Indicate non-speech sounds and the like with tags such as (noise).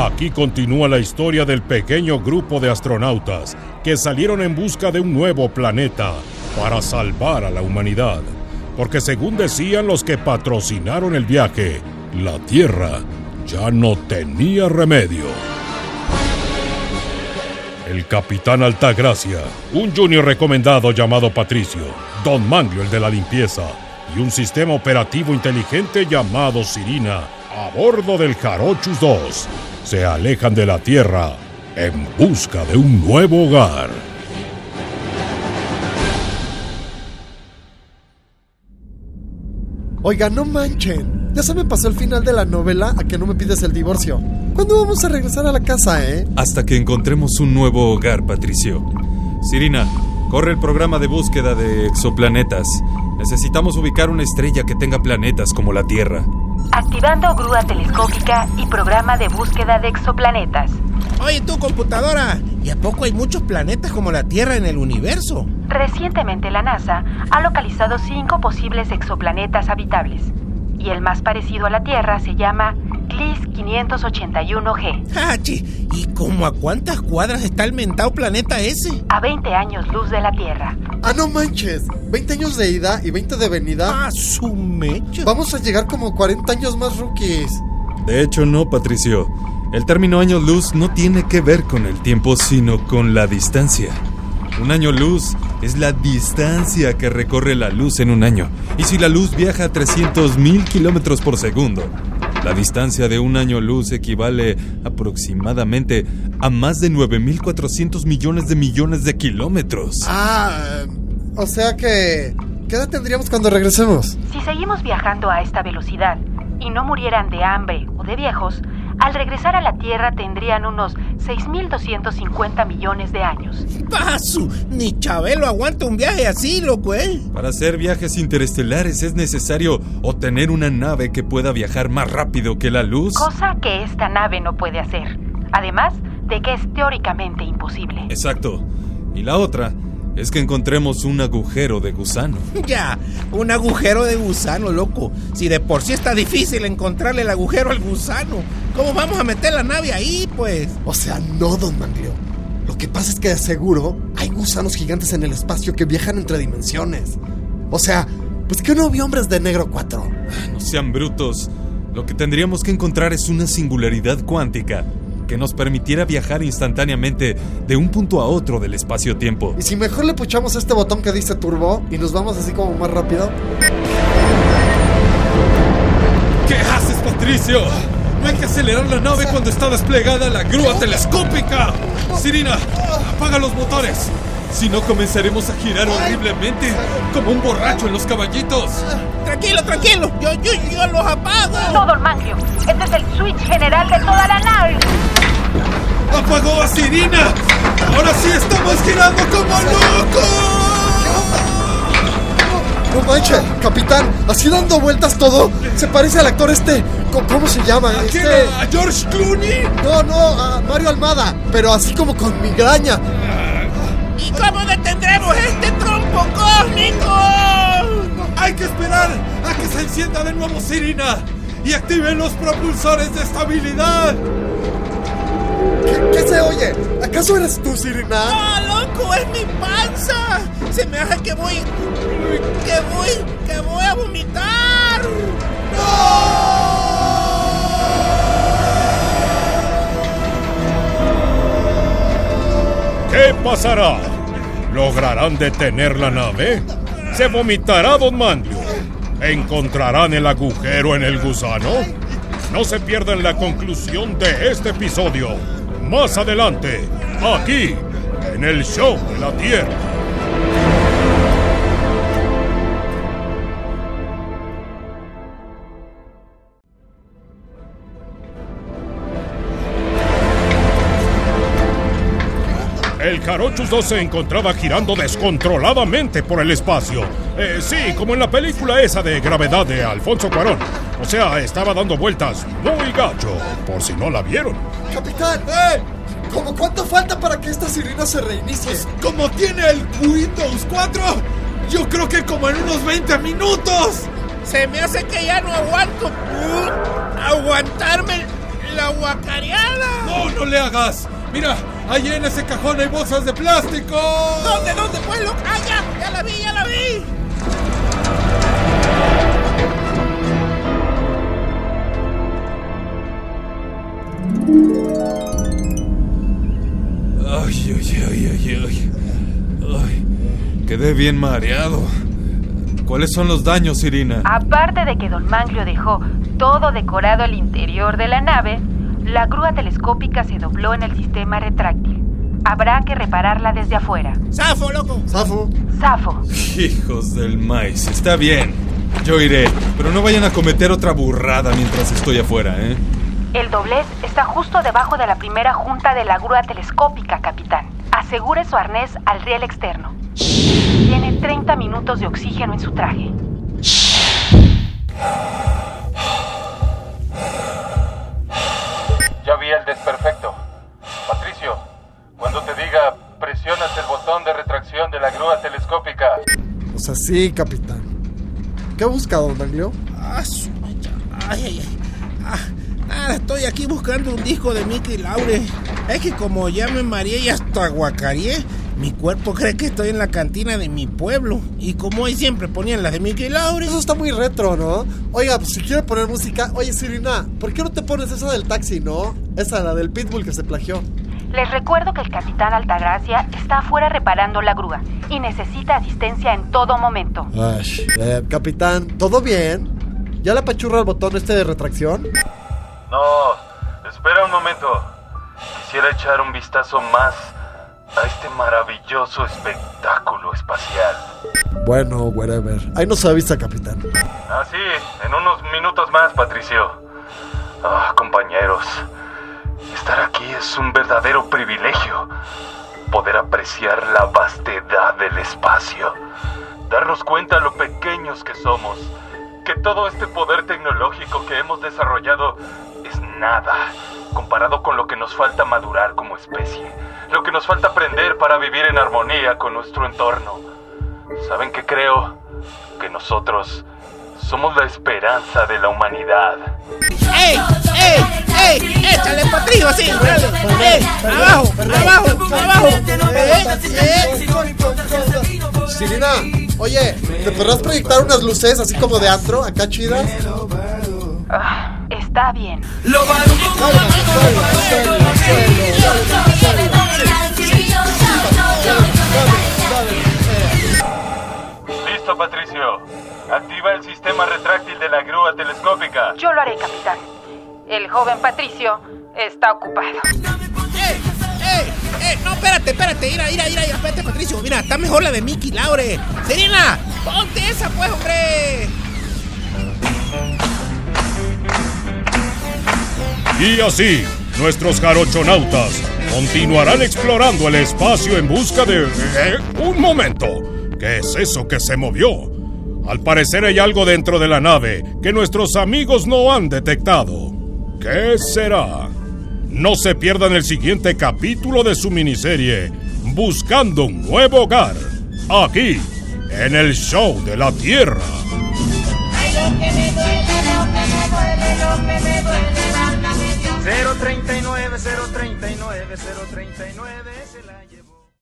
Aquí continúa la historia del pequeño grupo de astronautas que salieron en busca de un nuevo planeta para salvar a la humanidad. Porque según decían los que patrocinaron el viaje, la Tierra ya no tenía remedio. El capitán Altagracia, un junior recomendado llamado Patricio, Don Manglio el de la limpieza y un sistema operativo inteligente llamado Sirina a bordo del Jarochus 2 se alejan de la Tierra en busca de un nuevo hogar. Oiga, no manchen. Ya se me pasó el final de la novela a que no me pides el divorcio. ¿Cuándo vamos a regresar a la casa, eh? Hasta que encontremos un nuevo hogar, Patricio. Sirina, corre el programa de búsqueda de exoplanetas. Necesitamos ubicar una estrella que tenga planetas como la Tierra. Activando grúa telescópica y programa de búsqueda de exoplanetas. Oye, tú, computadora, ¿y a poco hay muchos planetas como la Tierra en el universo? Recientemente la NASA ha localizado cinco posibles exoplanetas habitables. Y el más parecido a la Tierra se llama GLIS 581G. ¡Hachi! ¿Y cómo a cuántas cuadras está el mentado planeta ese? A 20 años luz de la Tierra. Ah, no manches. 20 años de ida y 20 de venida. ¡Ah, su mecha! Vamos a llegar como 40 años más rookies. De hecho, no, Patricio. El término año luz no tiene que ver con el tiempo, sino con la distancia. Un año luz es la distancia que recorre la luz en un año. Y si la luz viaja a 300.000 kilómetros por segundo, la distancia de un año luz equivale aproximadamente a más de 9.400 millones de millones de kilómetros. Ah, o sea que... ¿Qué edad tendríamos cuando regresemos? Si seguimos viajando a esta velocidad y no murieran de hambre o de viejos, al regresar a la Tierra tendrían unos 6.250 millones de años. ¡Pasu! Ni Chabelo aguanta un viaje así, loco, ¿eh? Para hacer viajes interestelares es necesario obtener una nave que pueda viajar más rápido que la luz. Cosa que esta nave no puede hacer. Además de que es teóricamente imposible. Exacto. Y la otra es que encontremos un agujero de gusano. (laughs) Ya, un agujero de gusano, loco. Si de por sí está difícil encontrarle el agujero al gusano, ¿cómo vamos a meter la nave ahí, pues? O sea, no, don Manglio. Lo que pasa es que de seguro hay gusanos gigantes en el espacio que viajan entre dimensiones. O sea, pues que no vio hombres de negro 4. No sean brutos. Lo que tendríamos que encontrar es una singularidad cuántica que nos permitiera viajar instantáneamente de un punto a otro del espacio-tiempo. ¿Y si mejor le puchamos este botón que dice turbo y nos vamos así como más rápido? ¿Qué haces, Patricio? No hay que acelerar la nave cuando está desplegada la grúa telescópica. Sirina, apaga los motores. Si no, comenzaremos a girar horriblemente, como un borracho en los caballitos. Tranquilo, tranquilo. Yo, yo, yo los apago. No, don Manglio. Este es el switch general de toda la nave. ¡Apagó a Sirina! ¡Ahora sí estamos girando como locos! No manches, capitán, así dando vueltas todo. Se parece al actor este. ¿Cómo, se llama? ¿A Este-? ¿A George Clooney? No, no, a Mario Almada, pero así como con migraña. ¿Y cómo detendremos este trompo cósmico? Hay que esperar a que se encienda de nuevo Sirina y activen los propulsores de estabilidad. ¿Qué, qué se oye? ¿Acaso eres tú, Sirina? ¡Ah, loco! ¡Es mi panza! Se me hace que voy. que voy. que voy a vomitar. ¿Qué pasará? ¿Lograrán detener la nave? ¿Se vomitará Don Manglio? ¿Encontrarán el agujero en el gusano? No se pierdan la conclusión de este episodio. Más adelante, aquí, en el show de la Tierra. El Jarochus 2 se encontraba girando descontroladamente por el espacio. Eh, sí, como en la película esa de Gravedad de Alfonso Cuarón. O sea, estaba dando vueltas muy gacho, por si no la vieron. Capitán, ¡eh! ¿Cómo cuánto falta para que esta Sirina se reinicie? Como tiene el Windows 4, yo creo que como en unos 20 minutos. Se me hace que ya no aguanto. uh, aguantarme la guacareada. no le hagas! ¡Mira! ¡Allí en ese cajón hay bolsas de plástico! ¿Dónde, dónde, pues, loco? ¡Ah, ya! ¡Ya la vi, ya la vi! Quedé bien mareado. ¿Cuáles son los daños, Irina? Aparte de que Don Manglio dejó todo decorado al interior de la nave, la grúa telescópica se dobló en el sistema retráctil. Habrá que repararla desde afuera. ¡Zafo, loco! Zafo. Zafo, Hijos del maíz, está bien. Yo iré, pero no vayan a cometer otra burrada mientras estoy afuera, ¿eh? el doblez está justo debajo de la primera junta de la grúa telescópica, capitán. Asegure su arnés al riel externo. Tiene 30 minutos de oxígeno en su traje. Ya vi el desperfecto. Patricio, cuando te diga, presionas el botón de retracción de la grúa telescópica. O sea, sí, capitán. ¿Qué ha buscado, don Manglio? Ah. Ay, ay, ay. Ah, nada, estoy aquí buscando un disco de Mickey Laure. Es que como ya me mareé y hasta guacareé, mi cuerpo cree que estoy en la cantina de mi pueblo. Y como hoy siempre ponían las de Mickey Laure. Eso está muy retro, ¿no? Oiga, pues si quiere poner música. Oye, Sirina, ¿por qué no te pones esa del taxi, no? Esa, la del Pitbull que se plagió. Les recuerdo que el capitán Altagracia está afuera reparando la grúa y necesita asistencia en todo momento. Ay, eh, capitán, ¿todo bien? ¿Ya le apachurra el botón este de retracción? No, espera un momento. Quisiera echar un vistazo más a este maravilloso espectáculo espacial. Bueno, whatever. Ahí nos avisa, capitán. Ah, sí, en unos minutos más, Patricio. Ah, compañeros, estar aquí es un verdadero privilegio. Poder apreciar la vastedad del espacio. Darnos cuenta lo pequeños que somos. Que todo este poder tecnológico que hemos desarrollado es nada comparado con lo que nos falta madurar como especie. Lo que nos falta aprender para vivir en armonía con nuestro entorno. ¿Saben qué creo? Que nosotros somos la esperanza de la humanidad. ¡Ey! ¡Ey! ¡Ey! ¡Échale, Patricio, así! ¡Dale! ¡Ey! ¡Abajo! ¡Abajo! ¡Abajo! ¡Eh! ¡Eh! Sirina, oye, ¿te podrás proyectar unas luces así como de antro, acá chidas? Ah, está bien. Listo, Patricio. Activa el sistema retráctil de la grúa telescópica. Yo lo haré, capitán. El joven Patricio está ocupado. ¡Ey! ¡Ey! ¡Ey! No, espérate, espérate. Mira, mira, mira, espérate, Patricio. Mira, está mejor la de Mickey Laure. Serena, ponte esa, pues, hombre. Y así, nuestros jarochonautas continuarán explorando el espacio en busca de... ¿Eh? Un momento. ¿Qué es eso que se movió? Al parecer hay algo dentro de la nave que nuestros amigos no han detectado. ¿Qué será? No se pierdan el siguiente capítulo de su miniserie Buscando un nuevo hogar. Aquí, en el show de la Tierra. Ay, lo que me duele, lo que me duele, lo que me duele, válgame Dios. 039, 039, 039.